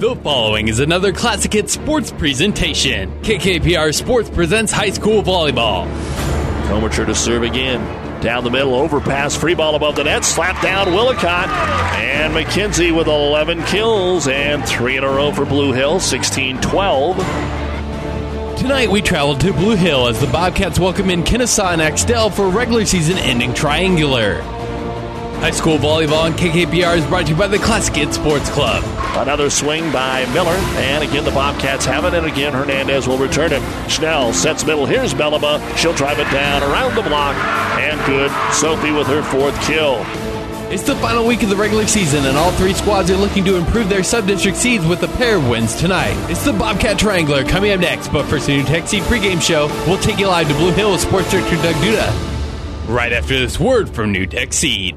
The following is another Classic Hit Sports presentation. KKPR Sports presents high school volleyball. Comercher to serve again. Down the middle, overpass, free ball above the net, slap down Willicott. And McKenzie with 11 kills and three in a row for Blue Hill, 16 12. Tonight we traveled to Blue Hill as the Bobcats welcome in Kenesaw and Axtell for regular season ending triangular. High school volleyball on KKPR is brought to you by the Classic Hit Sports Club. Another swing by Miller, and again the Bobcats have it, and again Hernandez will return it. Schnell sets middle. Here's Belima. She'll drive it down around the block, and good. Sophie with her fourth kill. It's the final week of the regular season, and all three squads are looking to improve their sub-district seeds with a pair of wins tonight. It's the Bobcat Triangular coming up next, but first, the NuTech Seed pregame show. We'll take you live to Blue Hill with Sports Director Doug Duda. Right after this word from NuTech Seed.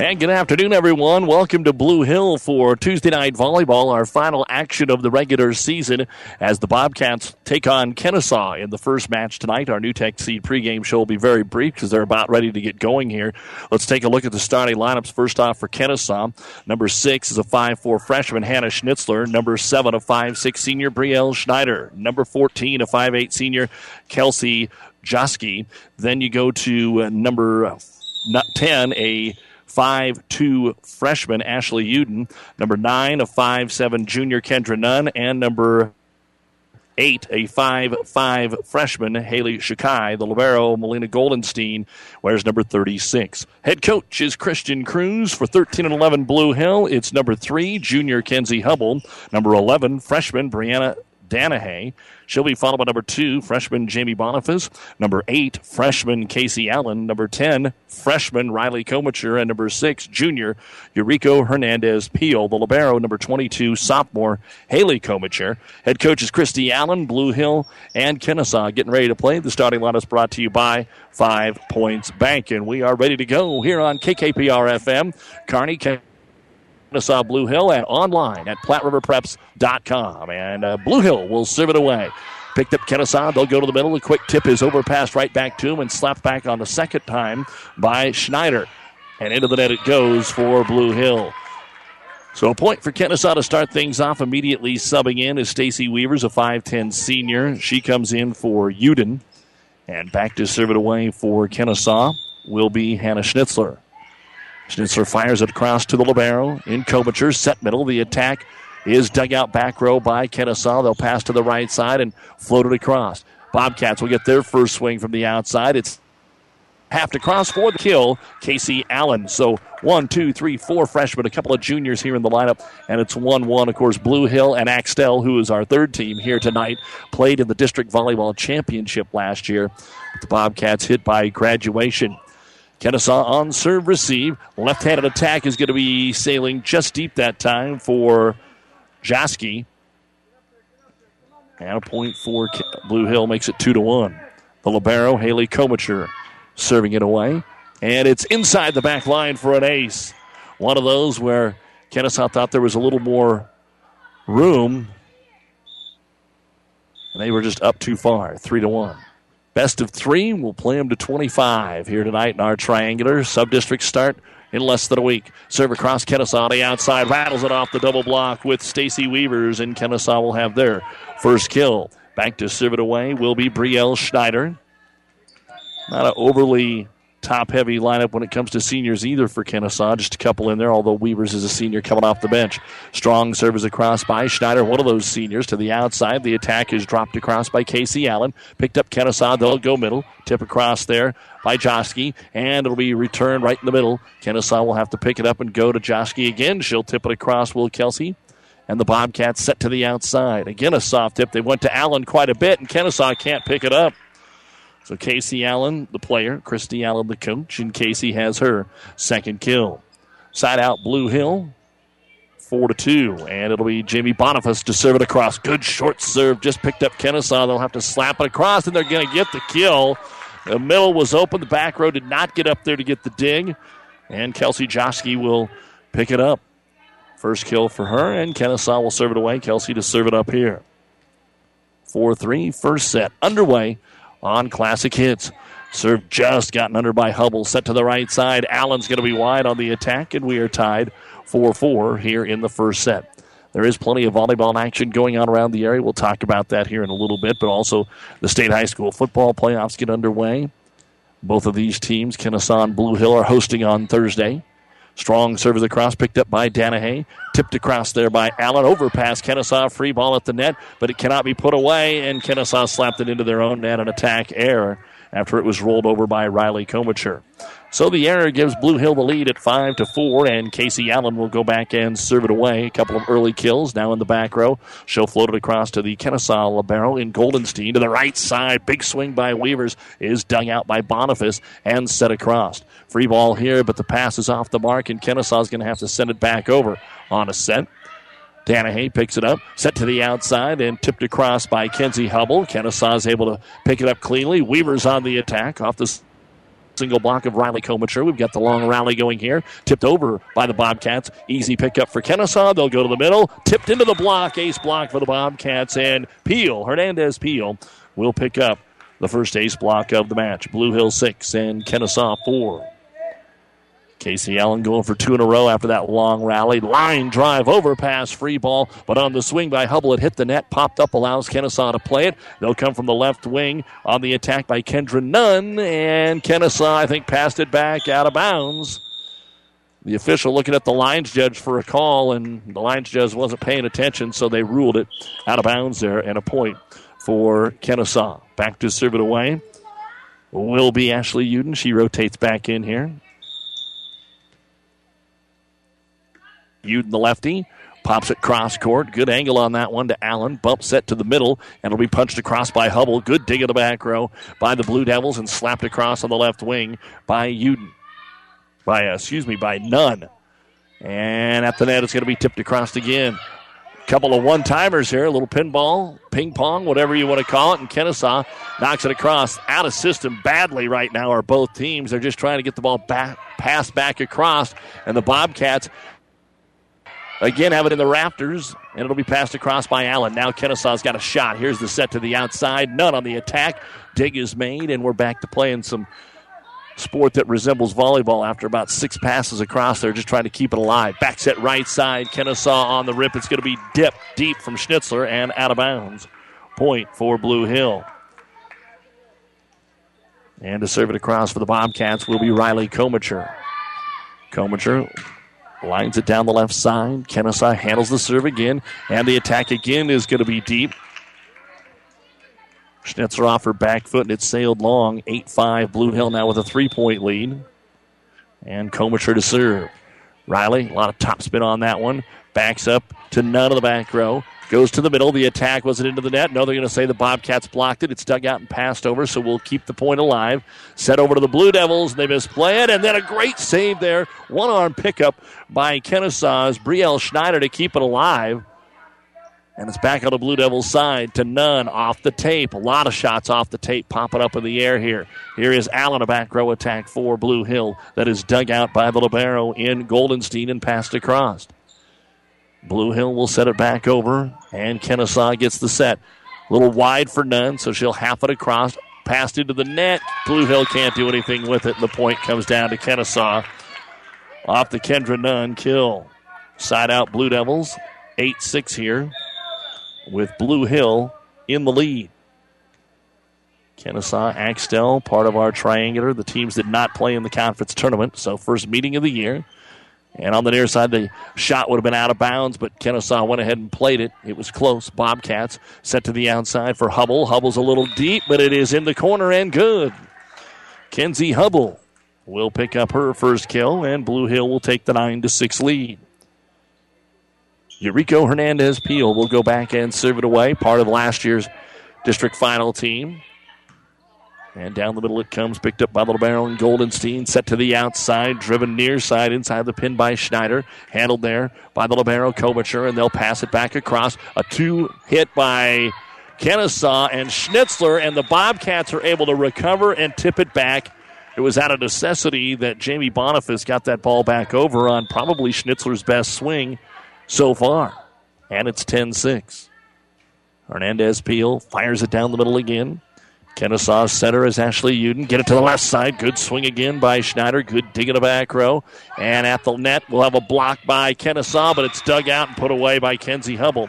And good afternoon, everyone. Welcome to Blue Hill for Tuesday Night Volleyball, our final action of the regular season as the Bobcats take on Kenesaw in the first match tonight. Our NuTech Seed pregame show will be very brief because they're about ready to get going here. Let's take a look at the starting lineups. First off, for Kenesaw, number six is a 5'4 freshman, Hannah Schnitzler. Number seven, a 5'6 senior, Brielle Schneider. Number 14, a 5'8 senior, Kelsey Joski. Then you go to uh, number 10, a five-two freshman Ashley Uden, number nine a five-seven junior Kendra Nunn, and number eight a five-five freshman Haley Shikai. The libero Melina Goldenstein wears number thirty-six. Head coach is Christian Cruz for thirteen and eleven Blue Hill. It's number three junior Kenzie Hubble, number eleven freshman Brianna Danahay. She'll be followed by number two, freshman Jamie Boniface. Number eight, freshman Casey Allen. Number 10, freshman Riley Comacher. And number six, junior Eureka Hernandez Peel. The Libero, number 22, sophomore Haley Comacher. Head coach is Christy Allen, Blue Hill, and Kenesaw getting ready to play. The starting line is brought to you by Five Points Bank. And we are ready to go here on KKPR FM. Kearney, Kenesaw Blue Hill and online at PlatteRiverPreps.com. And uh, Blue Hill will serve it away. Picked up Kenesaw. They'll go to the middle. A quick tip is overpassed right back to him and slapped back on the second time by Schneider. And into the net it goes for Blue Hill. So a point for Kenesaw to start things off. Immediately subbing in is Stacy Weavers, a 5'10 senior. She comes in for Uden. And back to serve it away for Kenesaw will be Hannah Schnitzler. Schnitzler fires it across to the Libero in Kobacher. Set middle. The attack is dug out back row by Kenesaw. They'll pass to the right side and float it across. Bobcats will get their first swing from the outside. It's Half to cross for the kill, Casey Allen. So one, two, three, four freshmen, a couple of juniors here in the lineup, and it's 1 1. Of course, Blue Hill and Axtell, who is our third team here tonight, played in the district volleyball championship last year. The Bobcats hit by graduation. Kenesaw on serve receive. Left handed attack is going to be sailing just deep that time for Josky. And a point for Blue Hill makes it 2 to 1. The Libero, Haley Komacher, serving it away. And it's inside the back line for an ace. One of those where Kenesaw thought there was a little more room. And they were just up too far, 3 to 1. Best of three. We'll play them to 25 here tonight in our triangular. Sub-district start in less than a week. Serve across Kenesaw the outside. Rattles it off the double block with Stacy Weavers, and Kenesaw will have their first kill. Back to serve it away will be Brielle Schneider. Not an overly top heavy lineup when it comes to seniors either for Kenesaw. Just a couple in there, although Weavers is a senior coming off the bench. Strong serves across by Schneider, one of those seniors to the outside. The attack is dropped across by Casey Allen. Picked up Kenesaw. They'll go middle. Tip across there by Josky, and it'll be returned right in the middle. Kenesaw will have to pick it up and go to Josky again. She'll tip it across Will Kelsey. And the Bobcats set to the outside. Again, a soft tip. They went to Allen quite a bit, and Kenesaw can't pick it up. So Casey Allen, the player, Christy Allen, the coach, and Casey has her second kill. Side out Blue Hill, four to two, and it'll be Jamie Boniface to serve it across. Good short serve, just picked up Kenesaw. They'll have to slap it across, and they're going to get the kill. The middle was open. The back row did not get up there to get the dig, and Kelsey Josky will pick it up. First kill for her, and Kenesaw will serve it away. Kelsey to serve it up here. 4 3, first set underway on Classic Hits. Serve just gotten under by Hubble. Set to the right side. Allen's going to be wide on the attack, and we are tied 4 4 here in the first set. There is plenty of volleyball action going on around the area. We'll talk about that here in a little bit, but also the state high school football playoffs get underway. Both of these teams, Kenesaw and Blue Hill, are hosting on Thursday. Strong service across, picked up by Danahay. Tipped across there by Allen. Overpass. Kenesaw free ball at the net, but it cannot be put away, and Kenesaw slapped it into their own net. An attack error after it was rolled over by Riley Komacher. So the error gives Blue Hill the lead at 5 to 4, and Casey Allen will go back and serve it away. A couple of early kills now in the back row. She'll float it across to the Kenesaw Libero in Goldenstein to the right side. Big swing by Weavers is dug out by Boniface and set across. Free ball here, but the pass is off the mark, and Kenesaw's going to have to send it back over on a set. Danahay picks it up, set to the outside, and tipped across by Kenzie Hubble. Kenesaw is able to pick it up cleanly. Weaver's on the attack off the single block of Riley Komacher. We've got the long rally going here. Tipped over by the Bobcats. Easy pickup for Kenesaw. They'll go to the middle. Tipped into the block. Ace block for the Bobcats. And Peel, Hernandez Peel, will pick up the first ace block of the match. Blue Hill 6 and Kenesaw 4. Casey Allen going for two in a row after that long rally. Line drive, overpass, free ball, but on the swing by Hubble, it hit the net, popped up, allows Kenesaw to play it. They'll come from the left wing on the attack by Kendra Nunn, and Kenesaw, I think, passed it back out of bounds. The official looking at the lines judge for a call, and the lines judge wasn't paying attention, so they ruled it out of bounds there, and a point for Kenesaw. Back to serve it away will be Ashley Uden. She rotates back in here. Uden, the lefty, pops it cross court. Good angle on that one to Allen. Bump set to the middle, and it'll be punched across by Hubble. Good dig in the back row by the Blue Devils and slapped across on the left wing by Uden. By, uh, excuse me, by Nunn. And at the net, it's going to be tipped across again. A couple of one timers here, a little pinball, ping pong, whatever you want to call it. And Kenesaw knocks it across. Out of system badly right now are both teams. They're just trying to get the ball back, passed back across. And the Bobcats Again, have it in the rafters, and it'll be passed across by Allen. Now Kenesaw's got a shot. Here's the set to the outside. Nunn on the attack. Dig is made, and we're back to playing some sport that resembles volleyball after about six passes across there, just trying to keep it alive. Back set right side. Kenesaw on the rip. It's going to be dipped deep from Schnitzler and out of bounds. Point for Blue Hill. And to serve it across for the Bobcats will be Riley Komacher. Komacher Lines it down the left side. Kenesaw handles the serve again, and the attack again is going to be deep. Schnitzler off her back foot and it sailed long. 8 5. Blue Hill now with a three point lead. And Comisher to serve. Riley, a lot of topspin on that one. Backs up to Nunn of the back row. Goes to the middle. The attack wasn't into the net. No, they're going to say the Bobcats blocked it. It's dug out and passed over, so we'll keep the point alive. Set over to the Blue Devils. They misplay it, and then a great save there. One arm pickup by Kenesaw's Brielle Schneider to keep it alive. And it's back on the Blue Devils side to Nunn off the tape. A lot of shots off the tape popping up in the air here. Here is Allen, a back row attack for Blue Hill that is dug out by the Libero in Goldenstein and passed across. Blue Hill will set it back over, and Kenesaw gets the set. A little wide for Nunn, so she'll half it across. Passed into the net. Blue Hill can't do anything with it, and the point comes down to Kenesaw. Off the Kendra Nunn kill. Side out Blue Devils. 8 6 here with Blue Hill in the lead. Kenesaw, Axtell, part of our triangular. The teams did not play in the conference tournament, so first meeting of the year. And on the near side, the shot would have been out of bounds, but Kenesaw went ahead and played it. It was close. Bobcats set to the outside for Hubble. Hubble's a little deep, but it is in the corner and good. Kenzie Hubble will pick up her first kill, and Blue Hill will take the 9 to 6 lead. Eureka Hernandez Peel will go back and serve it away, part of last year's district final team. And down the middle it comes, picked up by the Libero and Goldenstein, set to the outside, driven near side, inside the pin by Schneider, handled there by the Libero Kovacher, and they'll pass it back across. A two hit by Kenesaw and Schnitzler, and the Bobcats are able to recover and tip it back. It was out of necessity that Jamie Boniface got that ball back over on probably Schnitzler's best swing so far. And it's 10 6. Hernandez Peel fires it down the middle again. Kenesaw's center is Ashley Uden. Get it to the left side. Good swing again by Schneider. Good dig in the back row. And at the net, we'll have a block by Kenesaw, but it's dug out and put away by Kenzie Hubble.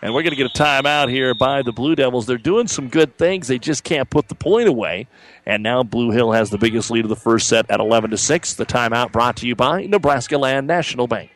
And we're going to get a timeout here by the Blue Devils. They're doing some good things. They just can't put the point away. And now Blue Hill has the biggest lead of the first set at 11 to 6. The timeout brought to you by Nebraska Land National Bank.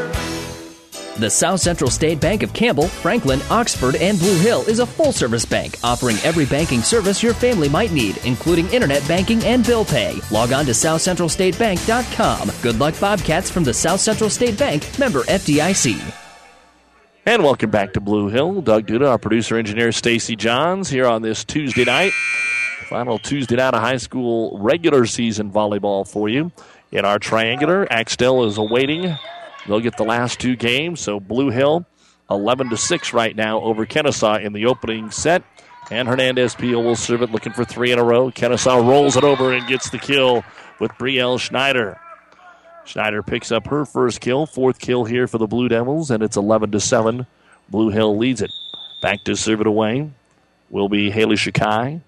The South Central State Bank of Campbell, Franklin, Oxford, and Blue Hill is a full service bank offering every banking service your family might need, including internet banking and bill pay. Log on to southcentralstatebank.com. Good luck, Bobcats, from the South Central State Bank, member FDIC. And welcome back to Blue Hill. Doug Duda, our producer engineer Stacy Johns, here on this Tuesday night. Final Tuesday night of high school regular season volleyball for you. In our triangular, Axtell is awaiting They'll get the last two games. So Blue Hill, 11 to 6 right now over Kenesaw in the opening set. And Hernandez Peel will serve it, looking for three in a row. Kenesaw rolls it over and gets the kill with Brielle Schneider. Schneider picks up her first kill, fourth kill here for the Blue Devils, and it's 11 to 7. Blue Hill leads it. Back to serve it away will be Haley Shikai.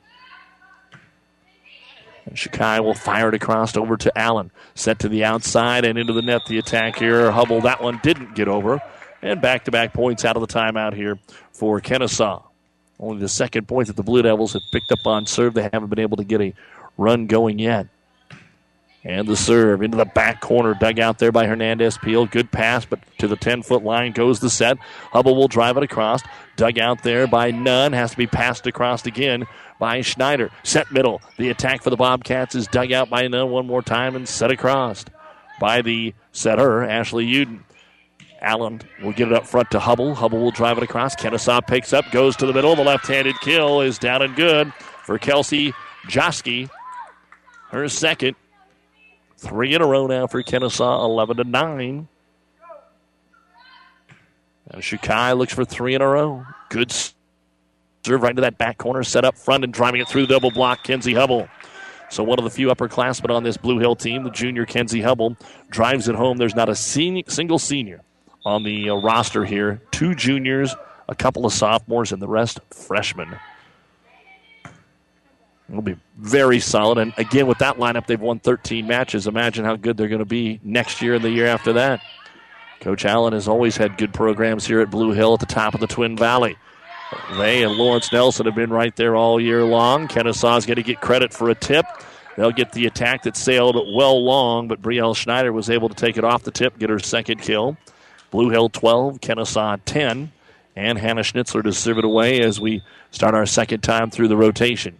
And Shikai will fire it across over to Allen. Set to the outside and into the net. The attack here. Hubble, that one didn't get over. And back to back points out of the timeout here for Kenesaw. Only the second point that the Blue Devils have picked up on serve. They haven't been able to get a run going yet. And the serve into the back corner, dug out there by Hernandez Peel. Good pass, but to the 10 foot line goes the set. Hubble will drive it across. Dug out there by Nunn. Has to be passed across again by Schneider. Set middle. The attack for the Bobcats is dug out by Nunn one more time and set across by the setter, Ashley Uden. Allen will get it up front to Hubble. Hubble will drive it across. Kenesaw picks up, goes to the middle. The left handed kill is down and good for Kelsey Joski. Her second. Three in a row now for Kenesaw, 11 to 9. And Shikai looks for three in a row. Good serve right into that back corner, set up front and driving it through double block, Kenzie Hubble. So one of the few upperclassmen on this Blue Hill team, the junior Kenzie Hubble, drives it home. There's not a single senior on the uh, roster here. Two juniors, a couple of sophomores, and the rest freshmen. It'll be very solid. And again, with that lineup, they've won 13 matches. Imagine how good they're going to be next year and the year after that. Coach Allen has always had good programs here at Blue Hill at the top of the Twin Valley. They and Lawrence Nelson have been right there all year long. Kenesaw's going to get credit for a tip. They'll get the attack that sailed well long, but Brielle Schneider was able to take it off the tip, get her second kill. Blue Hill 12, Kenesaw 10, and Hannah Schnitzler to serve it away as we start our second time through the rotation.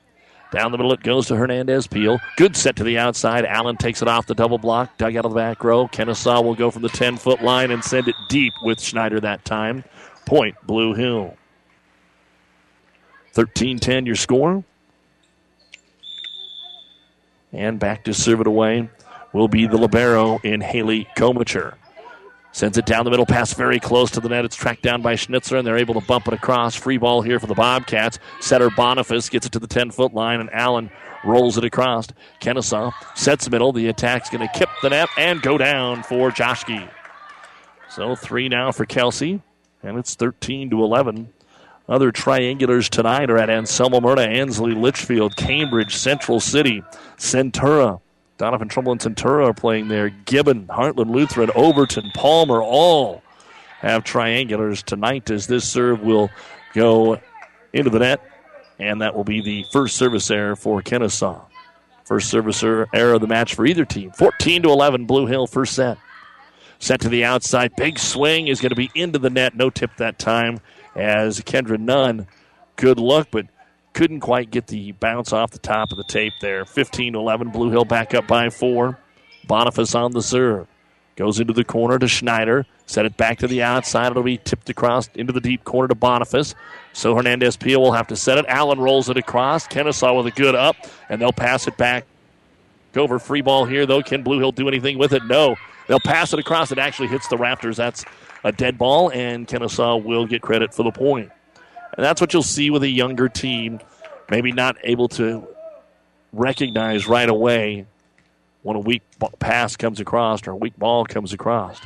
Down the middle it goes to Hernandez Peel. Good set to the outside. Allen takes it off the double block. Dug out of the back row. Kenesaw will go from the 10 foot line and send it deep with Schneider that time. Point Blue Hill. 13 10 your score. And back to serve it away will be the Libero in Haley Komacher. Sends it down the middle, pass very close to the net. It's tracked down by Schnitzler, and they're able to bump it across. Free ball here for the Bobcats. Setter Boniface gets it to the 10 foot line, and Allen rolls it across. Kenesaw sets the middle. The attack's going to kip the net and go down for Joshke. So three now for Kelsey, and it's 13 to 11. Other triangulars tonight are at Anselmo Merna, Ansley, Litchfield, Cambridge, Central City, Centura, Doniphan Trumbull and Centura are playing there. Gibbon, Heartland Lutheran, Overton, Palmer, all have triangulars tonight as this serve will go into the net. And that will be the first service error for Kenesaw. First service er-, error of the match for either team. 14 to 11, Blue Hill, first set. Set to the outside. Big swing is going to be into the net. No tip that time as Kendra Nunn. Good luck, but couldn't quite get the bounce off the top of the tape there. 15 11. Blue Hill back up by four. Boniface on the serve. Goes into the corner to Schneider. Set it back to the outside. It'll be tipped across into the deep corner to Boniface. So Hernandez Peel will have to set it. Allen rolls it across. Kenesaw with a good up, and they'll pass it back. Go for free ball here, though. Can Blue Hill do anything with it? No. They'll pass it across. It actually hits the Raptors. That's a dead ball, and Kenesaw will get credit for the point. And that's what you'll see with a younger team, maybe not able to recognize right away when a weak pass comes across or a weak ball comes across.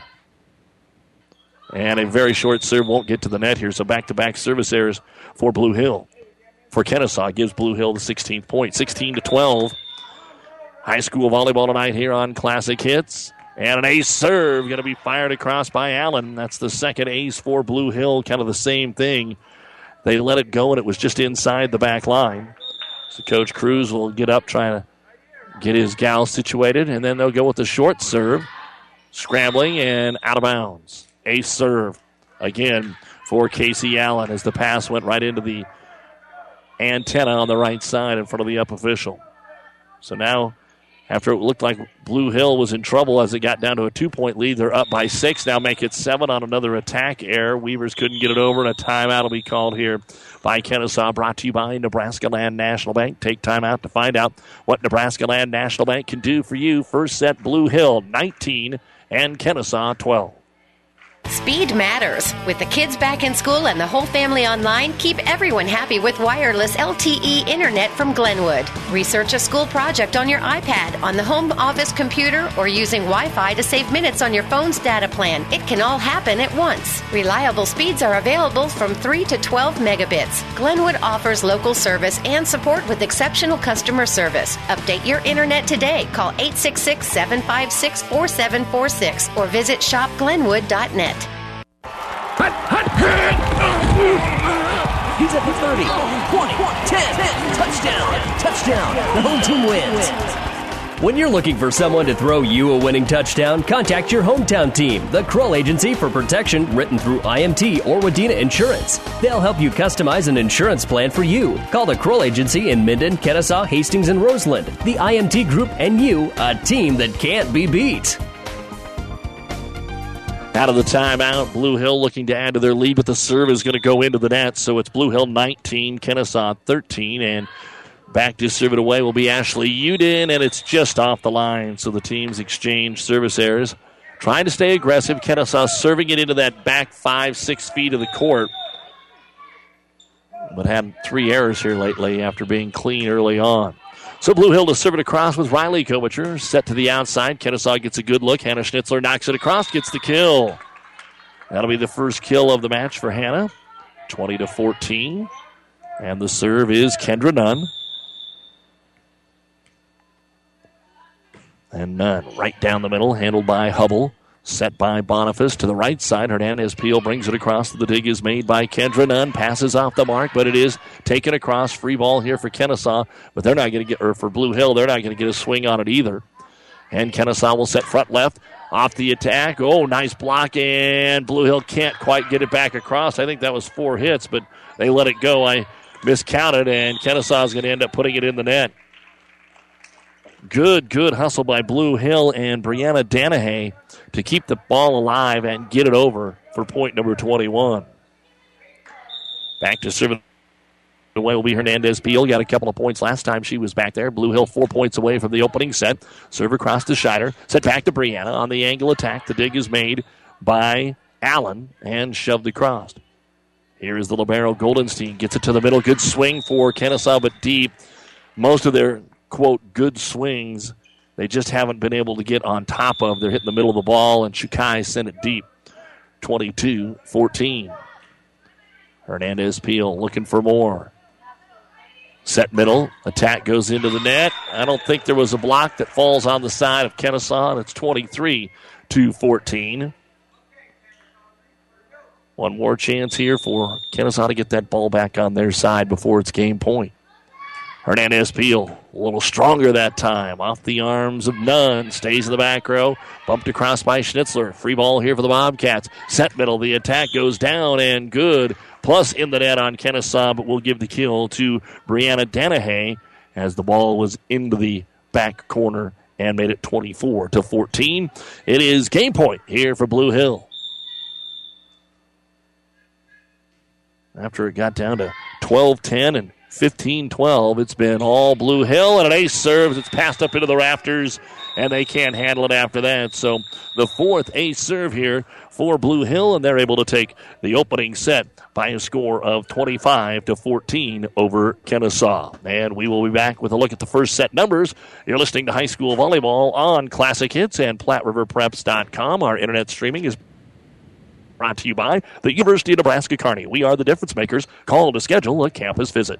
And a very short serve won't get to the net here, so back to back service errors for Blue Hill. For Kenesaw gives Blue Hill the 16th point, 16 to 12. High school volleyball tonight here on Classic Hits. And an ace serve going to be fired across by Allen. That's the second ace for Blue Hill. Kind of the same thing. They let it go, and it was just inside the back line. So Coach Cruz will get up, trying to get his gal situated, and then they'll go with the short serve. Scrambling and out of bounds. Ace serve again for Casey Allen as the pass went right into the antenna on the right side in front of the up official. So now after it looked like Blue Hill was in trouble as it got down to a two point lead. They're up by six. Now make it seven on another attack error. Weavers couldn't get it over, and a timeout will be called here by Kenesaw. Brought to you by Nebraska Land National Bank. Take time out to find out what Nebraska Land National Bank can do for you. First set, Blue Hill 19 and Kenesaw 12. Speed matters. With the kids back in school and the whole family online, keep everyone happy with wireless LTE internet from Glenwood. Research a school project on your iPad, on the home office computer, or using Wi Fi to save minutes on your phone's data plan. It can all happen at once. Reliable speeds are available from 3 to 12 megabits. Glenwood offers local service and support with exceptional customer service. Update your internet today. Call 866 756 4746 or visit shopglenwood.net. He's at the 30, 20, 10, 10, touchdown, touchdown. The home team wins. When you're looking for someone to throw you a winning touchdown, contact your hometown team, the Kroll Agency for Protection, written through IMT or Wadena Insurance. They'll help you customize an insurance plan for you. Call the Kroll Agency in Minden, Kenesaw, Hastings, and Roseland. The IMT Group and you, a team that can't be beat. Out of the timeout, Blue Hill looking to add to their lead, but the serve is going to go into the net. So it's Blue Hill 19, Kenesaw 13, and back to serve it away will be Ashley Uden, and it's just off the line. So the teams exchange service errors. Trying to stay aggressive. Kenesaw serving it into that back five, six feet of the court. But had three errors here lately after being clean early on. So Blue Hill to serve it across with Riley Kovacher. Set to the outside. Kenesaw gets a good look. Hannah Schnitzler knocks it across, gets the kill. That'll be the first kill of the match for Hannah. 20 to 14. And the serve is Kendra Nunn. And Nunn right down the middle, handled by Hubble. Set by Boniface to the right side. Hernandez Peel brings it across. The dig is made by Kendra Nunn. Passes off the mark, but it is taken across. Free ball here for Kenesaw, but they're not going to get, or for Blue Hill, they're not going to get a swing on it either. And Kenesaw will set front left off the attack. Oh, nice block, and Blue Hill can't quite get it back across. I think that was four hits, but they let it go. I miscounted, and Kenesaw is going to end up putting it in the net. Good, good hustle by Blue Hill and Brianna Danahay to keep the ball alive and get it over for point number 21. Back to serving away will be Hernandez Peel. Got a couple of points last time she was back there. Blue Hill four points away from the opening set. Serve across to Schneider. Set back to Brianna on the angle attack. The dig is made by Allen and shoved across. Here is the Libero Goldenstein. Gets it to the middle. Good swing for Kenesaw, but deep. Most of their, quote, good swings, they just haven't been able to get on top of. They're hitting the middle of the ball, and Chukai sent it deep. 22 14. Hernandez Peel looking for more. Set middle. Attack goes into the net. I don't think there was a block that falls on the side of Kenesaw, and it's 23 to 14. One more chance here for Kenesaw to get that ball back on their side before it's game point. Hernandez Peel, a little stronger that time. Off the arms of Nunn. Stays in the back row. Bumped across by Schnitzler. Free ball here for the Bobcats. Set middle. The attack goes down and good. Plus in the net on Kenesaw, but we'll give the kill to Brianna Danahay as the ball was into the back corner and made it 24 to 14. It is game point here for Blue Hill. After it got down to 12 10 and 15 12. It's been all Blue Hill, and an ace serves. It's passed up into the rafters, and they can't handle it after that. So the fourth ace serve here for Blue Hill, and they're able to take the opening set by a score of 25 to 14 over Kenesaw. And we will be back with a look at the first set numbers. You're listening to high school volleyball on Classic Hits and PlatteRiverPreps.com. Our internet streaming is brought to you by the University of Nebraska Kearney. We are the difference makers. Call to schedule a campus visit.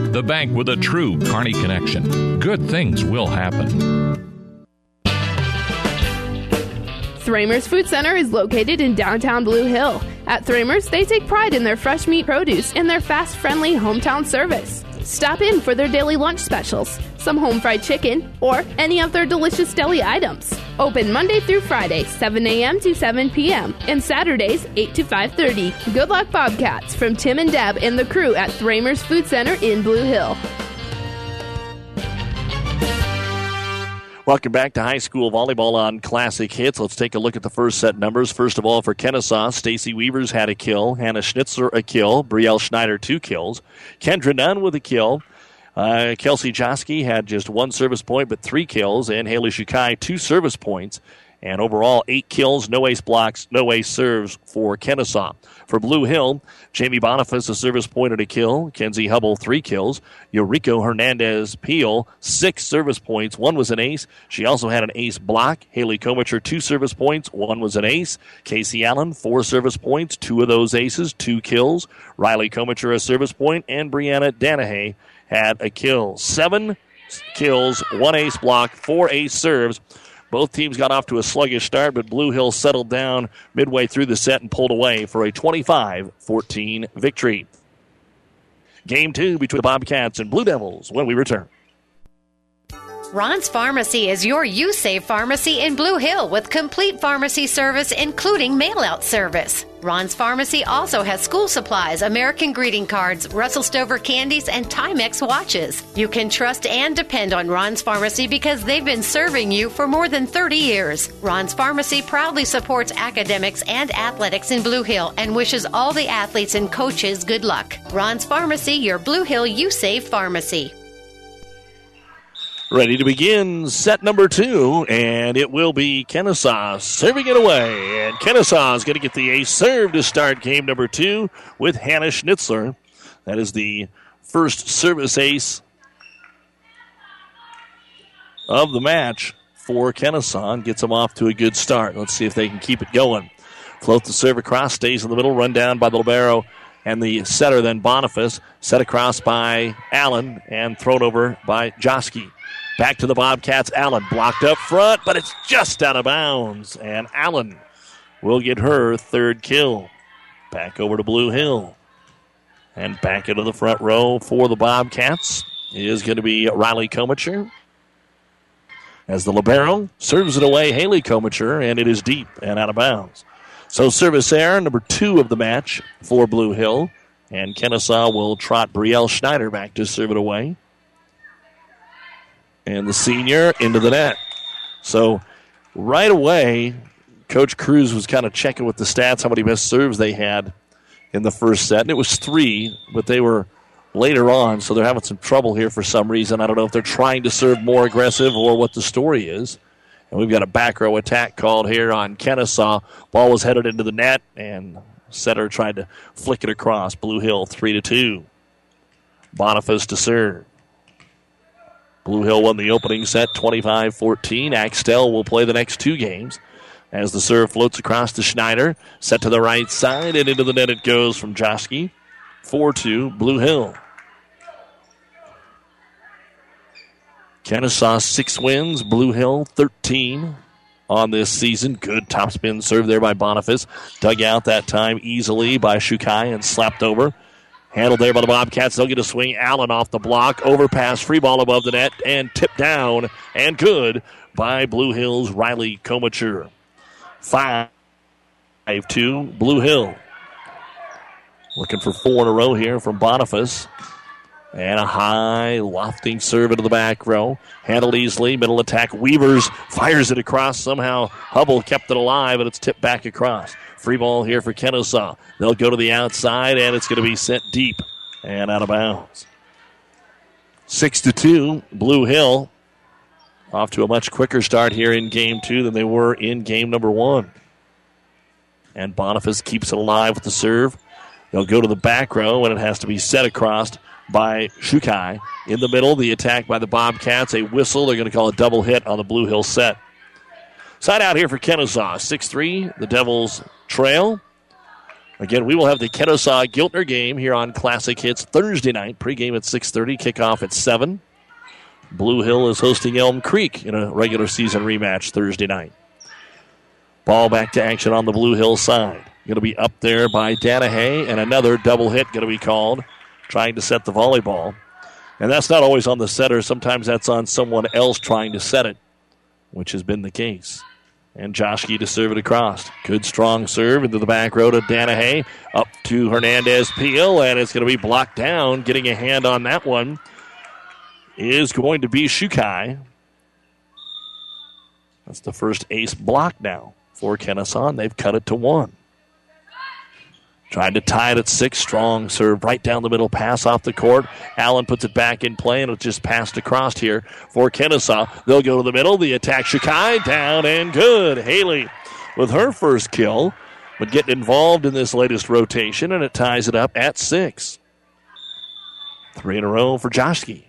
The bank with a true Kearney connection. Good things will happen. Thramers Food Center is located in downtown Blue Hill. At Thramers, they take pride in their fresh meat produce and their fast, friendly hometown service. Stop in for their daily lunch specials, some home fried chicken, or any of their delicious deli items. Open Monday through Friday, 7 a.m. to 7 p.m., and Saturdays, 8 to 5.30. Good luck, Bobcats, from Tim and Deb and the crew at Thramers Food Center in Blue Hill. Welcome back to high school volleyball on Classic Hits. Let's take a look at the first set numbers. First of all, for Kenesaw, Stacy Weavers had a kill, Hannah Schnitzler a kill, Brielle Schneider two kills, Kendra Nunn with a kill. Uh, Kelsey Josky had just one service point, but three kills, and Haley Shukai two service points. And overall, eight kills, no ace blocks, no ace serves for Kenesaw. For Blue Hill, Jamie Boniface, a service point and a kill. Kenzie Hubble, three kills. Eureka Hernandez Peel, six service points. One was an ace. She also had an ace block. Haley Komicher, two service points. One was an ace. Casey Allen, four service points. Two of those aces, two kills. Riley Komicher, a service point. And Brianna Danahay had a kill. Seven kills, one ace block, four ace serves. Both teams got off to a sluggish start, but Blue Hill settled down midway through the set and pulled away for a 25 14 victory. Game two between the Bobcats and Blue Devils when we return. Ron's Pharmacy is your You Save pharmacy in Blue Hill with complete pharmacy service, including mail out service. Ron's Pharmacy also has school supplies, American greeting cards, Russell Stover candies, and Timex watches. You can trust and depend on Ron's Pharmacy because they've been serving you for more than 30 years. Ron's Pharmacy proudly supports academics and athletics in Blue Hill and wishes all the athletes and coaches good luck. Ron's Pharmacy, your Blue Hill You Save pharmacy. Ready to begin set number two, and it will be Kenesaw serving it away. And Kenesaw is going to get the ace serve to start game number two with Hannah Schnitzler. That is the first service ace of the match for Kenesaw and gets them off to a good start. Let's see if they can keep it going. Float the serve across, stays in the middle, run down by the Libero and the setter then Boniface, set across by Allen and thrown over by Josky. Back to the Bobcats. Allen blocked up front, but it's just out of bounds. And Allen will get her third kill. Back over to Blue Hill. And back into the front row for the Bobcats is going to be Riley Komacher. As the Libero serves it away, Haley Komacher, and it is deep and out of bounds. So service error, number two of the match for Blue Hill. And Kenesaw will trot Brielle Schneider back to serve it away and the senior into the net. So right away, Coach Cruz was kind of checking with the stats how many missed serves they had in the first set, and it was three, but they were later on, so they're having some trouble here for some reason. I don't know if they're trying to serve more aggressive or what the story is. And we've got a back row attack called here on Kenesaw. Ball was headed into the net, and setter tried to flick it across. Blue Hill three to two. Boniface to serve. Blue Hill won the opening set 25 14. Axtell will play the next two games as the serve floats across to Schneider. Set to the right side and into the net it goes from Josky. 4 2, Blue Hill. Kenesaw six wins, Blue Hill 13 on this season. Good topspin serve there by Boniface. Dug out that time easily by Shukai and slapped over. Handled there by the Bobcats. They'll get a swing. Allen off the block. Overpass. Free ball above the net. And tipped down. And good by Blue Hills Riley Komacher. 5 2 Blue Hill. Looking for four in a row here from Boniface. And a high, lofting serve into the back row. Handled easily. Middle attack. Weavers fires it across. Somehow Hubble kept it alive, and it's tipped back across. Free ball here for Kenesaw. They'll go to the outside, and it's going to be sent deep and out of bounds. Six to two, Blue Hill off to a much quicker start here in game two than they were in game number one. And Boniface keeps it alive with the serve. They'll go to the back row, and it has to be set across by Shukai. In the middle, the attack by the Bobcats. A whistle. They're going to call a double hit on the Blue Hill set. Side out here for Kenesaw. 6 3. The Devils trail. Again, we will have the Kenesaw Giltner game here on Classic Hits Thursday night. Pregame at 6:30, kickoff at 7. Blue Hill is hosting Elm Creek in a regular season rematch Thursday night. Ball back to action on the Blue Hill side. Going to be up there by Danahay, and another double hit going to be called, trying to set the volleyball. And that's not always on the setter. Sometimes that's on someone else trying to set it, which has been the case. And Joshke to serve it across. Good strong serve into the back row to Danahay. Up to Hernandez Peel, and it's going to be blocked down. Getting a hand on that one is going to be Shukai. That's the first ace block now for Kenesaw. They've cut it to one. Trying to tie it at six. Strong serve right down the middle. Pass off the court. Allen puts it back in play, and it's just passed across here for Kenesaw. They'll go to the middle. The attack. Shakai down and good. Haley with her first kill, but getting involved in this latest rotation, and it ties it up at six. Three in a row for Joshke.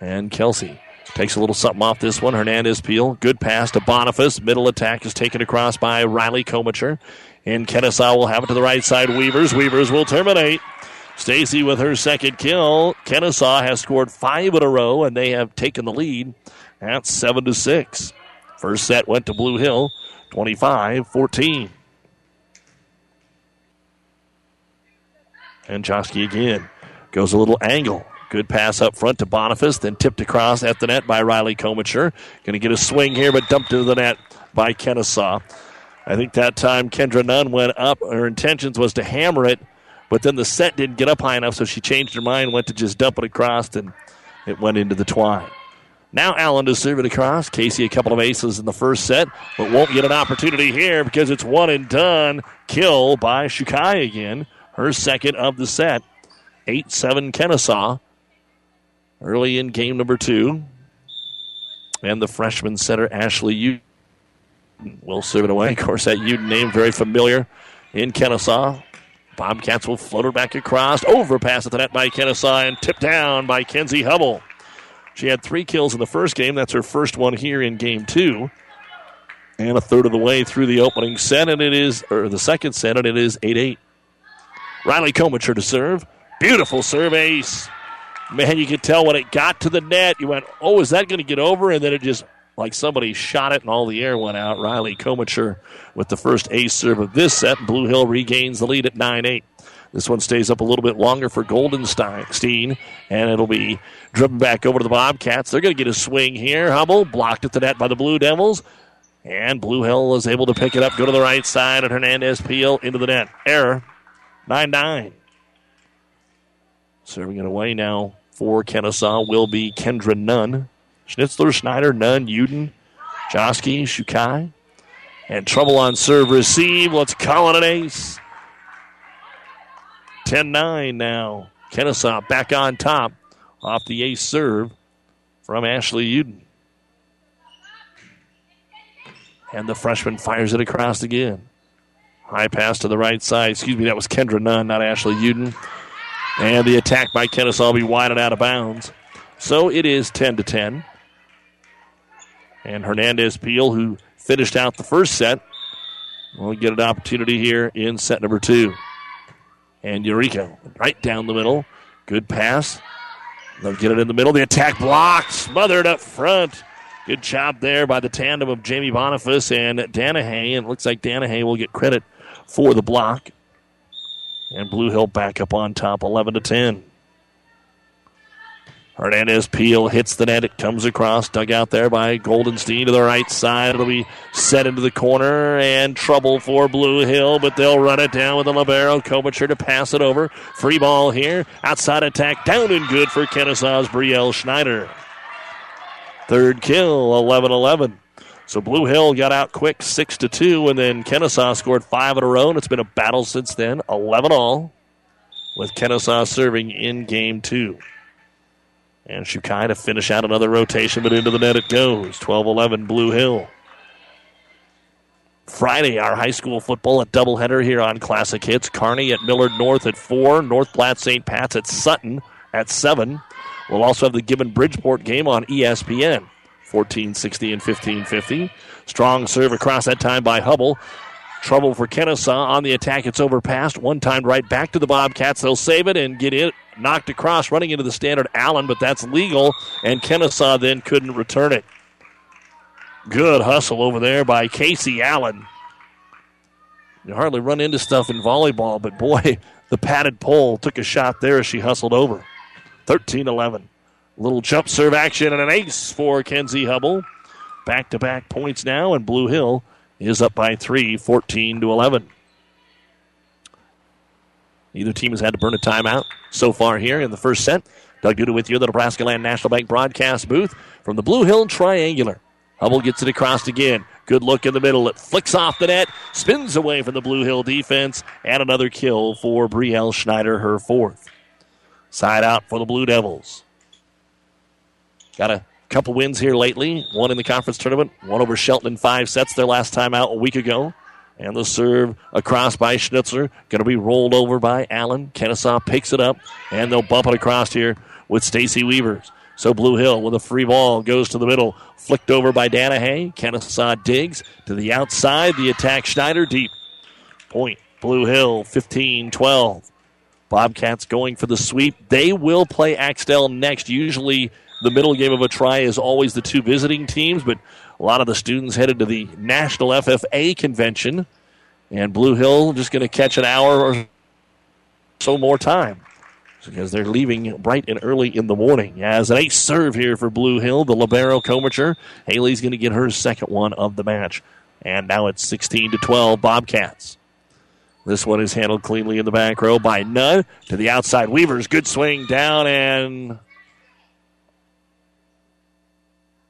And Kelsey Takes a little something off this one. Hernandez Peel. Good pass to Boniface. Middle attack is taken across by Riley Komacher. And Kenesaw will have it to the right side. Weavers. Weavers will terminate. Stacy with her second kill. Kenesaw has scored five in a row, and they have taken the lead at 7 to 6. First set went to Blue Hill, 25 14. And Chosky again goes a little angle. Good pass up front to Boniface, then tipped across at the net by Riley Komacher. Going to get a swing here, but dumped into the net by Kenesaw. I think that time Kendra Nunn went up. Her intentions was to hammer it, but then the set didn't get up high enough, so she changed her mind, went to just dump it across, and it went into the twine. Now Allen to serve it across. Casey a couple of aces in the first set, but won't get an opportunity here because it's one and done. Kill by Shukai again. Her second of the set. 8 7 Kenesaw. Early in game number two. And the freshman center, Ashley Uden, will serve it away. Of course, that Uden name very familiar in Kenesaw. Bobcats will float her back across. Overpass at the net by Kenesaw and tipped down by Kenzie Hubble. She had three kills in the first game. That's her first one here in game two. And a third of the way through the opening set, and it is, or the second set, and it is 8 8. Riley Komicher to serve. Beautiful serve ace. Man, you could tell when it got to the net, you went, oh, is that going to get over? And then it just, like somebody shot it and all the air went out. Riley Komicher with the first ace serve of this set. Blue Hill regains the lead at 9 8. This one stays up a little bit longer for Goldenstein, and it'll be driven back over to the Bobcats. They're going to get a swing here. Hubble blocked at the net by the Blue Devils. And Blue Hill is able to pick it up, go to the right side, and Hernandez Peel into the net. Error. 9 9. Serving it away now for Kenesaw will be Kendra Nunn. Schnitzler, Schneider, Nunn, Uden, Josky, Shukai. And trouble on serve receive. Let's call it an ace. 10 9 now. Kenesaw back on top off the ace serve from Ashley Uden. And the freshman fires it across again. High pass to the right side. Excuse me, that was Kendra Nunn, not Ashley Uden. And the attack by Kenesaw will be wide and out of bounds. So it is 10 to 10. And Hernandez Peel, who finished out the first set, will get an opportunity here in set number two. And Eureka right down the middle. Good pass. They'll get it in the middle. The attack blocked, smothered up front. Good job there by the tandem of Jamie Boniface and Danahay. And it looks like Danahay will get credit for the block. And Blue Hill back up on top, 11 to 10. Hernandez Peel hits the net. It comes across, dug out there by Goldenstein to the right side. It'll be set into the corner and trouble for Blue Hill, but they'll run it down with the libero. Kobicher to pass it over. Free ball here. Outside attack down and good for Kenesaw's Brielle Schneider. Third kill, 11 11. So Blue Hill got out quick, 6 to 2, and then Kenesaw scored five in a row, and it's been a battle since then, 11 all, with Kenesaw serving in game two. And Shukai to finish out another rotation, but into the net it goes. 12 11 Blue Hill. Friday, our high school football at doubleheader here on Classic Hits. Kearney at Millard North at 4, North Platte St. Pat's at Sutton at 7. We'll also have the Gibbon Bridgeport game on ESPN. 1460 and 1550. Strong serve across that time by Hubble. Trouble for Kenesaw on the attack. It's overpassed. One time right back to the Bobcats. They'll save it and get it knocked across, running into the standard Allen, but that's legal, and Kenesaw then couldn't return it. Good hustle over there by Casey Allen. You hardly run into stuff in volleyball, but boy, the padded pole took a shot there as she hustled over. 13 11. Little jump serve action and an ace for Kenzie Hubble. Back to back points now, and Blue Hill is up by three, 14 to 11. Neither team has had to burn a timeout so far here in the first set. Doug Duda with you, the Nebraska Land National Bank broadcast booth from the Blue Hill Triangular. Hubble gets it across again. Good look in the middle. It flicks off the net, spins away from the Blue Hill defense, and another kill for Brielle Schneider, her fourth. Side out for the Blue Devils. Got a couple wins here lately. One in the conference tournament, one over Shelton in five sets their last time out a week ago. And the serve across by Schnitzler. Going to be rolled over by Allen. Kenesaw picks it up, and they'll bump it across here with Stacy Weavers. So Blue Hill with a free ball goes to the middle, flicked over by Danahay. Kenesaw digs to the outside. The attack Schneider deep. Point Blue Hill 15 12. Bobcats going for the sweep. They will play Axtell next. Usually the middle game of a try is always the two visiting teams, but a lot of the students headed to the National FFA convention, and Blue Hill just going to catch an hour or so more time because they're leaving bright and early in the morning. As an ace serve here for Blue Hill, the libero Comercher. Haley's going to get her second one of the match, and now it's 16 to 12 Bobcats. This one is handled cleanly in the back row by Nunn to the outside. Weavers, good swing down and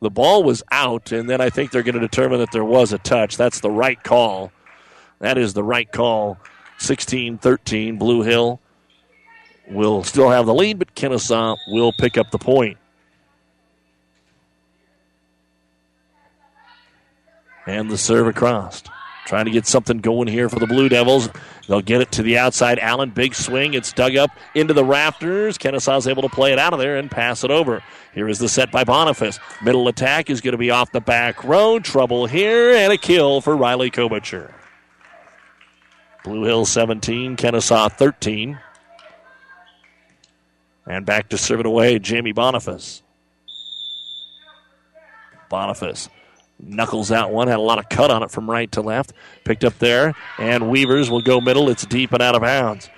the ball was out, and then I think they're going to determine that there was a touch. That's the right call. That is the right call. 16 13, Blue Hill will still have the lead, but Kenesaw will pick up the point. And the serve across. Trying to get something going here for the Blue Devils. They'll get it to the outside. Allen, big swing. It's dug up into the rafters. Kenesaw's able to play it out of there and pass it over. Here is the set by Boniface. Middle attack is going to be off the back row. Trouble here and a kill for Riley Kobacher. Blue Hill 17, Kenesaw 13. And back to serve it away, Jamie Boniface. Boniface knuckles that one, had a lot of cut on it from right to left. Picked up there, and Weavers will go middle. It's deep and out of bounds.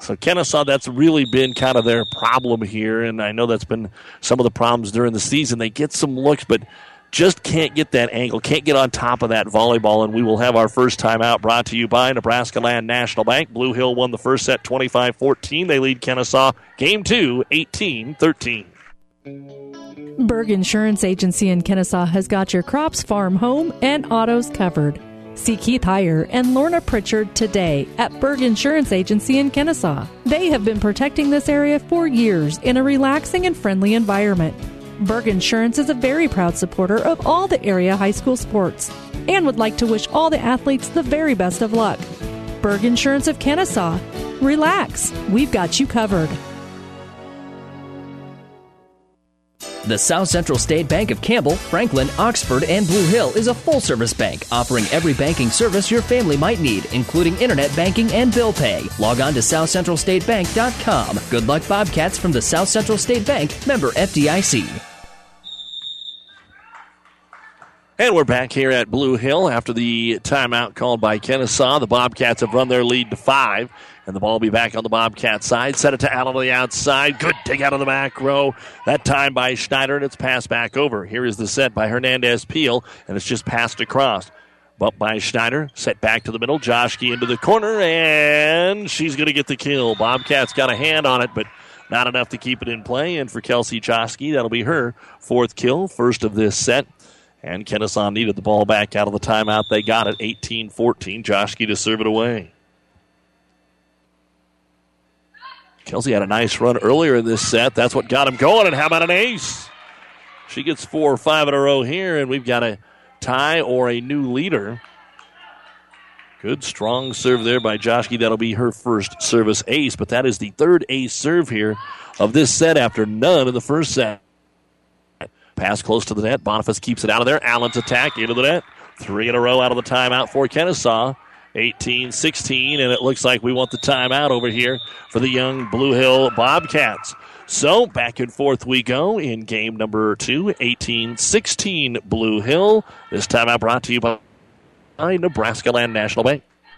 So Kenesaw, that's really been kind of their problem here, and I know that's been some of the problems during the season. They get some looks, but just can't get that angle, can't get on top of that volleyball, and we will have our first timeout brought to you by Nebraska Land National Bank. Blue Hill won the first set 25 14. They lead Kenesaw game two 18 13. Berg Insurance Agency in Kenesaw has got your crops, farm, home, and autos covered. See Keith Heyer and Lorna Pritchard today at Berg Insurance Agency in Kenesaw. They have been protecting this area for years in a relaxing and friendly environment. Berg Insurance is a very proud supporter of all the area high school sports and would like to wish all the athletes the very best of luck. Berg Insurance of Kenesaw. Relax, we've got you covered. The South Central State Bank of Campbell, Franklin, Oxford, and Blue Hill is a full service bank offering every banking service your family might need, including internet banking and bill pay. Log on to southcentralstatebank.com. Good luck, Bobcats from the South Central State Bank, member FDIC. And we're back here at Blue Hill after the timeout called by Kenesaw. The Bobcats have run their lead to five, and the ball will be back on the Bobcat side. Set it to Allen on the outside. Good dig out of the back row. That time by Schneider, and it's passed back over. Here is the set by Hernandez Peel, and it's just passed across. Bump by Schneider, set back to the middle. Joshke into the corner, and she's going to get the kill. Bobcats got a hand on it, but not enough to keep it in play. And for Kelsey Joshke, that'll be her fourth kill, first of this set. And Kenesaw needed the ball back out of the timeout. They got it 18 14. Joshke to serve it away. Kelsey had a nice run earlier in this set. That's what got him going. And how about an ace? She gets four or five in a row here, and we've got a tie or a new leader. Good strong serve there by Joshke. That'll be her first service ace, but that is the third ace serve here of this set after none in the first set. Pass close to the net. Boniface keeps it out of there. Allen's attack into the net. Three in a row out of the timeout for Kenesaw. 18 16, and it looks like we want the timeout over here for the young Blue Hill Bobcats. So back and forth we go in game number two, 18 16 Blue Hill. This timeout brought to you by Nebraska Land National Bank.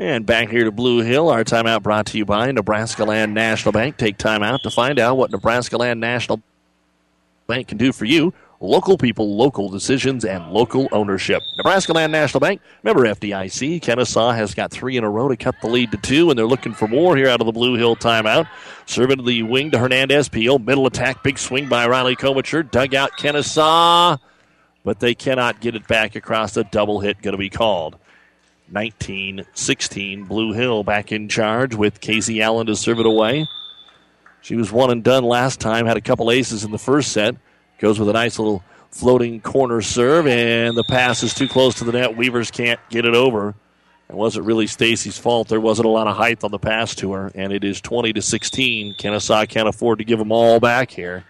And back here to Blue Hill, our timeout brought to you by Nebraska Land National Bank. Take time out to find out what Nebraska Land National Bank can do for you. Local people, local decisions, and local ownership. Nebraska Land National Bank, member FDIC. Kenesaw has got three in a row to cut the lead to two, and they're looking for more here out of the Blue Hill timeout. Serving the wing to Hernandez Peel. Middle attack, big swing by Riley Komacher. Dug out Kenesaw, but they cannot get it back across. the double hit going to be called. 19 16. Blue Hill back in charge with Casey Allen to serve it away. She was one and done last time, had a couple aces in the first set. Goes with a nice little floating corner serve, and the pass is too close to the net. Weavers can't get it over. It wasn't really Stacy's fault. There wasn't a lot of height on the pass to her, and it is 20 to 16. Kenesaw can't afford to give them all back here.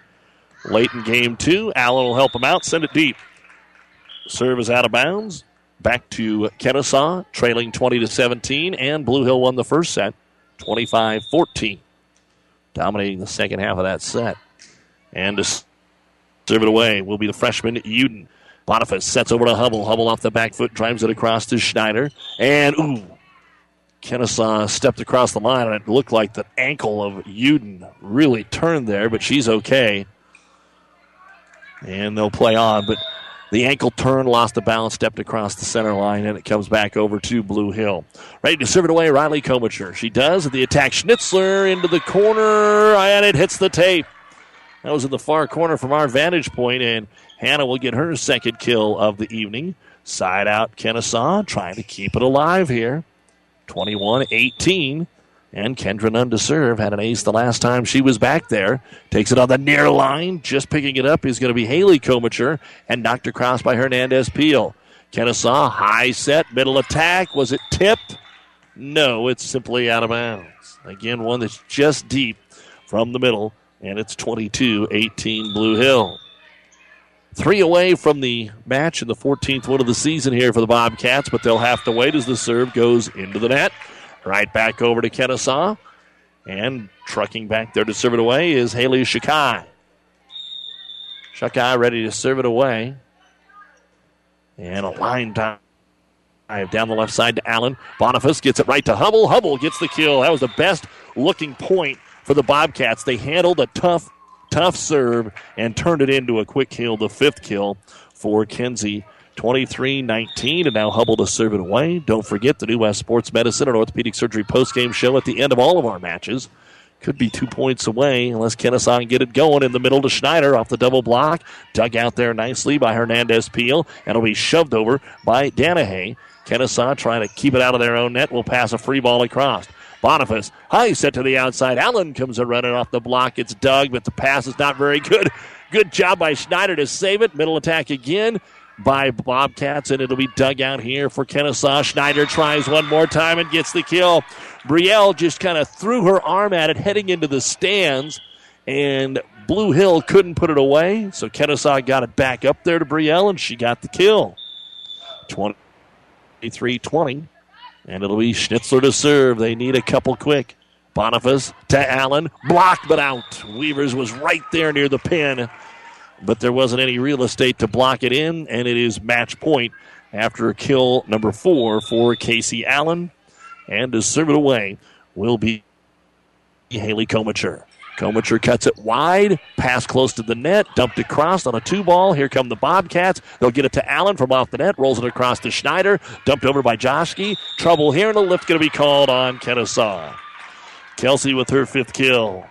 Late in game two, Allen will help them out, send it deep. Serve is out of bounds back to Kenesaw, trailing 20 to 17, and Blue Hill won the first set, 25 14, dominating the second half of that set. And to serve it away will be the freshman Uden. Boniface sets over to Hubble. Hubble off the back foot, drives it across to Schneider, and ooh, Kenesaw stepped across the line, and it looked like the ankle of Uden really turned there, but she's okay. And they'll play on, but the ankle turn, lost the balance, stepped across the center line, and it comes back over to Blue Hill. Ready to serve it away, Riley Komicher. She does the attack. Schnitzler into the corner, and it hits the tape. That was in the far corner from our vantage point, and Hannah will get her second kill of the evening. Side out Kenesaw, trying to keep it alive here. 21 18. And Kendra Nunn to serve. Had an ace the last time she was back there. Takes it on the near line. Just picking it up is going to be Haley Komicher and knocked across by Hernandez Peel. Kenesaw, high set, middle attack. Was it tipped? No, it's simply out of bounds. Again, one that's just deep from the middle, and it's 22 18 Blue Hill. Three away from the match in the 14th one of the season here for the Bobcats, but they'll have to wait as the serve goes into the net. Right back over to Kenesaw. And trucking back there to serve it away is Haley Shakai. Shakai ready to serve it away. And a line dive down the left side to Allen. Boniface gets it right to Hubble. Hubble gets the kill. That was the best looking point for the Bobcats. They handled a tough, tough serve and turned it into a quick kill, the fifth kill for Kenzie 23 19, and now Hubble to serve it away. Don't forget the new West Sports Medicine and Orthopedic Surgery post-game show at the end of all of our matches. Could be two points away unless Kenesaw get it going in the middle to Schneider off the double block. Dug out there nicely by Hernandez Peel, and it'll be shoved over by Danahay. Kenesaw trying to keep it out of their own net will pass a free ball across. Boniface, high set to the outside. Allen comes a running off the block. It's Doug, but the pass is not very good. Good job by Schneider to save it. Middle attack again by Bobcats, and it'll be dug out here for Kenesaw. Schneider tries one more time and gets the kill. Brielle just kind of threw her arm at it heading into the stands, and Blue Hill couldn't put it away, so Kenesaw got it back up there to Brielle, and she got the kill. 23 20. And it'll be Schnitzler to serve. They need a couple quick. Boniface to Allen. Blocked but out. Weavers was right there near the pin but there wasn't any real estate to block it in, and it is match point after kill number four for Casey Allen. And to serve it away will be Haley Komicher. Komicher cuts it wide, pass close to the net, dumped across on a two ball. Here come the Bobcats. They'll get it to Allen from off the net, rolls it across to Schneider, dumped over by Joshke. Trouble here, and the lift going to be called on Kenesaw. Kelsey with her fifth kill.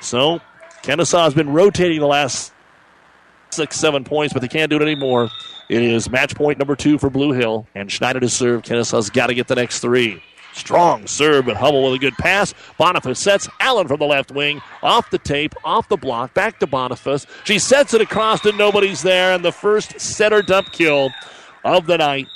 So Kenesaw has been rotating the last six, seven points, but they can't do it anymore. It is match point number two for Blue Hill, and Schneider to serve. Kenesaw's got to get the next three. Strong serve, but Hubble with a good pass. Boniface sets Allen from the left wing, off the tape, off the block, back to Boniface. She sets it across, and nobody's there. And the first setter dump kill of the night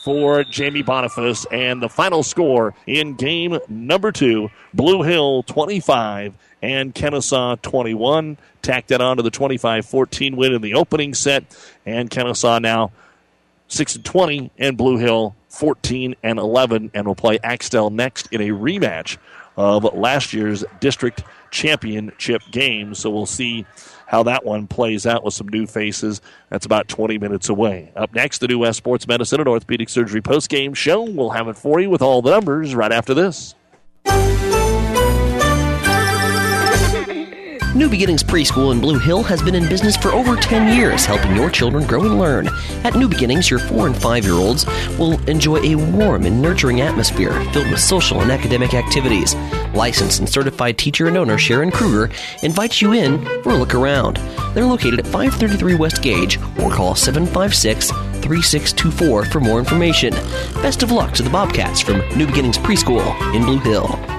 for Jamie Boniface. And the final score in game number two Blue Hill 25 and Kenesaw 21. Tacked that on to the 25 14 win in the opening set. And Kenesaw now 6 and 20, and Blue Hill 14 and 11, and will play Axtell next in a rematch of last year's district championship game. So we'll see how that one plays out with some new faces. That's about 20 minutes away. Up next, the new West Sports Medicine and Orthopedic Surgery post-game show. We'll have it for you with all the numbers right after this. New Beginnings Preschool in Blue Hill has been in business for over 10 years, helping your children grow and learn. At New Beginnings, your 4 and 5 year olds will enjoy a warm and nurturing atmosphere filled with social and academic activities. Licensed and certified teacher and owner Sharon Kruger invites you in for a look around. They're located at 533 West Gage or call 756 3624 for more information. Best of luck to the Bobcats from New Beginnings Preschool in Blue Hill.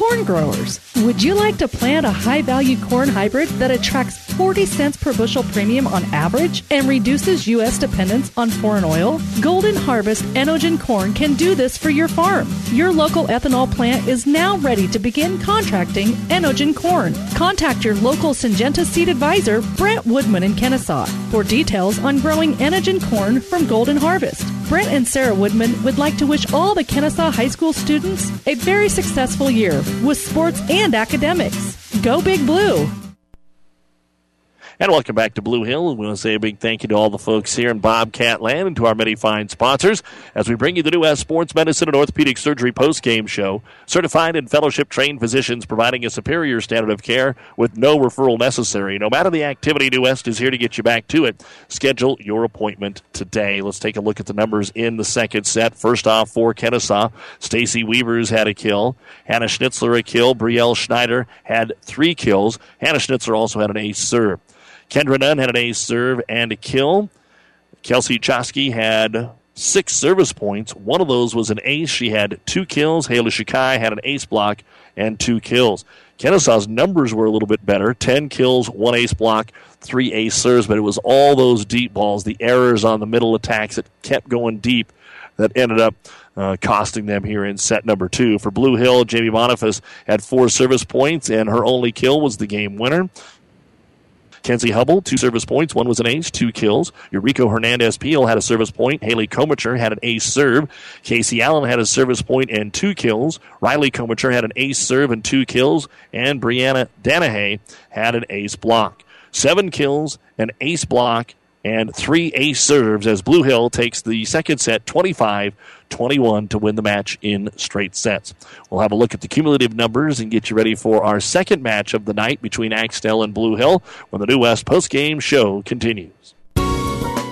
Corn growers, would you like to plant a high value corn hybrid that attracts 40 cents per bushel premium on average and reduces U.S. dependence on foreign oil? Golden Harvest Enogen Corn can do this for your farm. Your local ethanol plant is now ready to begin contracting Enogen Corn. Contact your local Syngenta seed advisor, Brent Woodman in Kenesaw, for details on growing Enogen Corn from Golden Harvest. Brent and Sarah Woodman would like to wish all the Kenesaw High School students a very successful year with sports and academics. Go Big Blue! And welcome back to Blue Hill. We want to say a big thank you to all the folks here in Bobcat Land and to our many fine sponsors as we bring you the New West Sports Medicine and Orthopedic Surgery post-game show. Certified and fellowship-trained physicians providing a superior standard of care with no referral necessary. No matter the activity, New West is here to get you back to it. Schedule your appointment today. Let's take a look at the numbers in the second set. First off, for Kenesaw, Stacy Weavers had a kill. Hannah Schnitzler a kill. Brielle Schneider had three kills. Hannah Schnitzler also had an ace serve. Kendra Nunn had an ace serve and a kill. Kelsey Chosky had six service points. One of those was an ace. She had two kills. Haley Shikai had an ace block and two kills. Kenesaw's numbers were a little bit better 10 kills, one ace block, three ace serves, but it was all those deep balls, the errors on the middle attacks that kept going deep that ended up uh, costing them here in set number two. For Blue Hill, Jamie Boniface had four service points, and her only kill was the game winner. Kenzie Hubble, two service points. One was an ace, two kills. Eureka Hernandez Peel had a service point. Haley Komacher had an ace serve. Casey Allen had a service point and two kills. Riley Komacher had an ace serve and two kills. And Brianna Danahay had an ace block. Seven kills, an ace block, and three ace serves as Blue Hill takes the second set 25 21 to win the match in straight sets. We'll have a look at the cumulative numbers and get you ready for our second match of the night between Axtell and Blue Hill when the New West post-game show continues.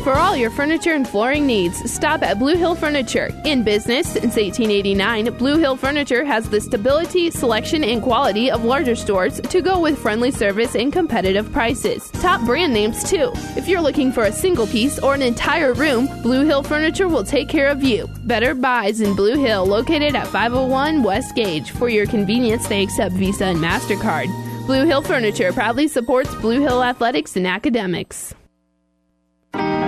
For all your furniture and flooring needs, stop at Blue Hill Furniture. In business since 1889, Blue Hill Furniture has the stability, selection, and quality of larger stores to go with friendly service and competitive prices. Top brand names, too. If you're looking for a single piece or an entire room, Blue Hill Furniture will take care of you. Better Buys in Blue Hill, located at 501 West Gage. For your convenience, they accept Visa and MasterCard. Blue Hill Furniture proudly supports Blue Hill athletics and academics.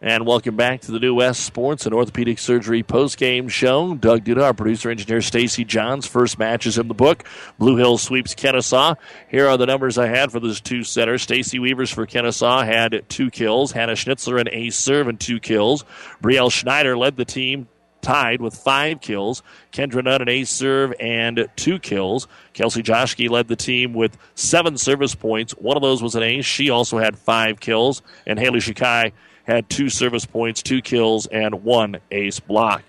And welcome back to the New West Sports and Orthopedic Surgery post-game show. Doug Duda, our producer engineer Stacy Johns. First match is in the book. Blue Hill sweeps Kenesaw. Here are the numbers I had for those two centers. Stacy Weavers for Kenesaw had two kills. Hannah Schnitzler an ace serve and two kills. Brielle Schneider led the team tied with five kills. Kendra Nunn an ace serve and two kills. Kelsey Joshke led the team with seven service points. One of those was an ace. She also had five kills. And Haley Shikai had two service points, two kills, and one ace block.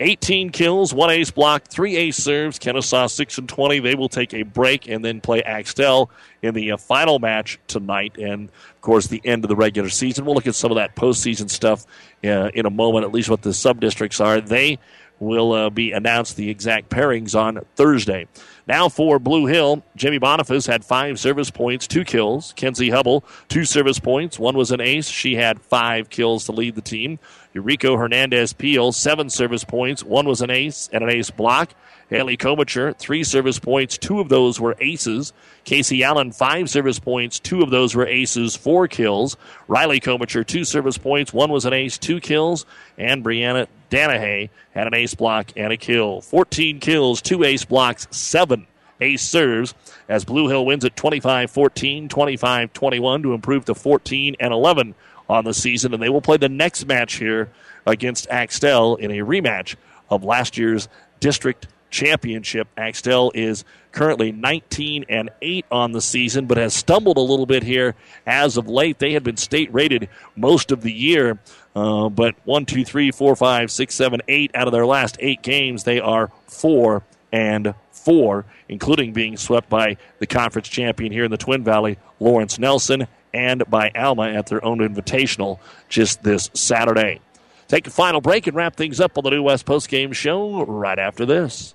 18 kills, one ace block, three ace serves. Kenesaw 6 and 20. They will take a break and then play Axtell in the uh, final match tonight. And, of course, the end of the regular season. We'll look at some of that postseason stuff uh, in a moment, at least what the sub districts are. They will uh, be announced the exact pairings on Thursday. Now for Blue Hill, Jimmy Boniface had five service points, two kills. Kenzie Hubble, two service points. One was an ace. She had five kills to lead the team. Eurico Hernandez Peel, seven service points. One was an ace and an ace block. Haley Komacher, three service points. Two of those were aces. Casey Allen, five service points. Two of those were aces, four kills. Riley Komacher, two service points. One was an ace, two kills. And Brianna Danahay had an ace block and a kill. 14 kills, two ace blocks, seven ace serves as Blue Hill wins at 25 14, 25 21 to improve to 14 and 11 on the season. And they will play the next match here against Axtell in a rematch of last year's district championship. Axtell is currently 19 and 8 on the season, but has stumbled a little bit here as of late. They had been state rated most of the year, uh, but one, two, three, four, five, six, seven, eight out of their last eight games, they are 4 and 4, including being swept by the conference champion here in the Twin Valley, Lawrence Nelson, and by Alma at their own invitational just this Saturday. Take a final break and wrap things up on the New West Post Game Show right after this.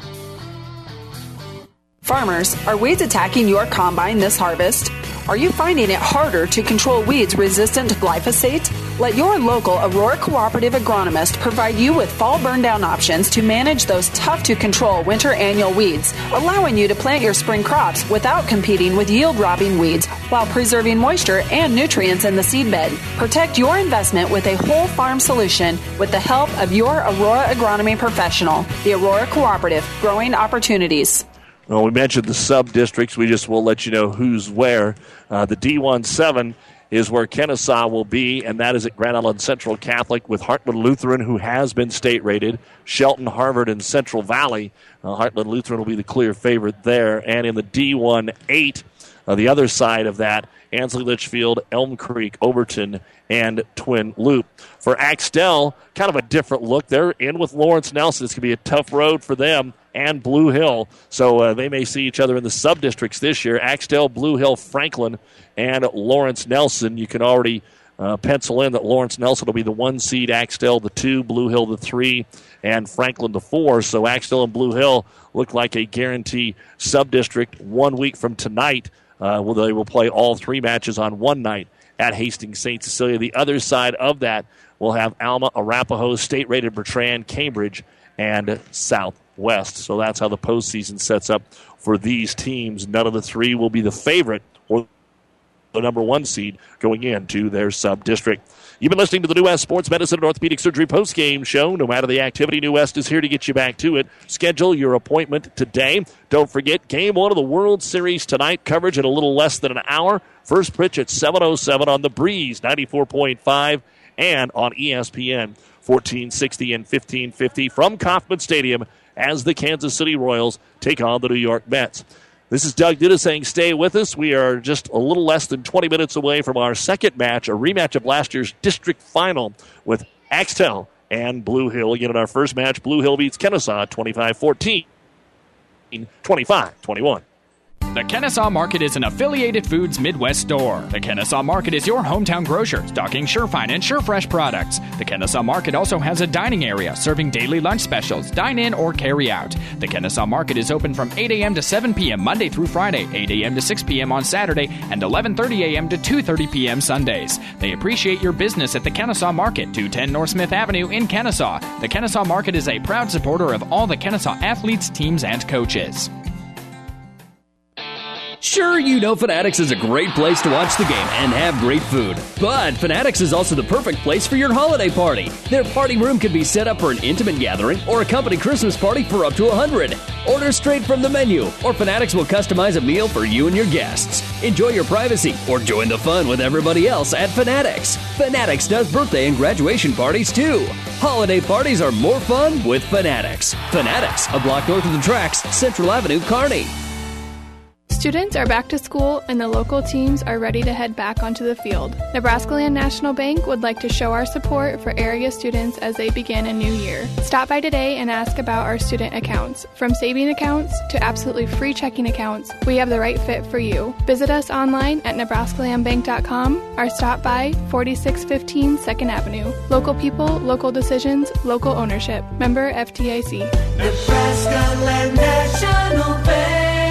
Farmers, are weeds attacking your combine this harvest? Are you finding it harder to control weeds resistant to glyphosate? Let your local Aurora Cooperative agronomist provide you with fall burn down options to manage those tough to control winter annual weeds, allowing you to plant your spring crops without competing with yield robbing weeds while preserving moisture and nutrients in the seedbed. Protect your investment with a whole farm solution with the help of your Aurora agronomy professional, the Aurora Cooperative, growing opportunities. Well, we mentioned the sub districts. We just will let you know who's where. Uh, the D1 7 is where Kenesaw will be, and that is at Grand Island Central Catholic with Heartland Lutheran, who has been state rated, Shelton, Harvard, and Central Valley. Uh, Lutheran will be the clear favorite there. And in the D1 8, uh, the other side of that, Ansley Litchfield, Elm Creek, Overton, and Twin Loup. For Axtell, kind of a different look. They're in with Lawrence Nelson. It's going to be a tough road for them and Blue Hill. So uh, they may see each other in the sub districts this year. Axtell, Blue Hill, Franklin, and Lawrence Nelson. You can already uh, pencil in that Lawrence Nelson will be the one seed, Axtell the two, Blue Hill the three, and Franklin the four. So Axtell and Blue Hill look like a guarantee sub district one week from tonight. Uh, well, they will play all three matches on one night at Hastings St. Cecilia. The other side of that will have Alma, Arapahoe, State rated Bertrand, Cambridge, and Southwest. So that's how the postseason sets up for these teams. None of the three will be the favorite or the number one seed going into their sub district. You've been listening to the New West Sports Medicine and Orthopedic Surgery post game show. No matter the activity, New West is here to get you back to it. Schedule your appointment today. Don't forget, game one of the World Series tonight. Coverage in a little less than an hour. First pitch at 7.07 on the Breeze, 94.5, and on ESPN 1460 and 1550 from Kauffman Stadium as the Kansas City Royals take on the New York Mets. This is Doug Duda saying stay with us. We are just a little less than 20 minutes away from our second match, a rematch of last year's district final with Axtell and Blue Hill. Again, in our first match, Blue Hill beats Kenesaw 25 14, 25 21. The Kenesaw Market is an affiliated Foods Midwest store. The Kenesaw Market is your hometown grocer, stocking Shurfine and Shurfresh products. The Kenesaw Market also has a dining area, serving daily lunch specials, dine in or carry out. The Kenesaw Market is open from 8 a.m. to 7 p.m. Monday through Friday, 8 a.m. to 6 p.m. on Saturday, and 11:30 a.m. to 2:30 p.m. Sundays. They appreciate your business at the Kenesaw Market, 210 North Smith Avenue in Kenesaw. The Kenesaw Market is a proud supporter of all the Kenesaw athletes, teams, and coaches. Sure, you know Fanatics is a great place to watch the game and have great food. But Fanatics is also the perfect place for your holiday party. Their party room can be set up for an intimate gathering or a company Christmas party for up to 100. Order straight from the menu, or Fanatics will customize a meal for you and your guests. Enjoy your privacy or join the fun with everybody else at Fanatics. Fanatics does birthday and graduation parties too. Holiday parties are more fun with Fanatics. Fanatics, a block north of the tracks, Central Avenue, Kearney. Students are back to school and the local teams are ready to head back onto the field. Nebraska Land National Bank would like to show our support for area students as they begin a new year. Stop by today and ask about our student accounts. From saving accounts to absolutely free checking accounts, we have the right fit for you. Visit us online at nebraskalandbank.com or stop by 4615 2nd Avenue. Local people, local decisions, local ownership. Member FDIC. Nebraska Land National Bank.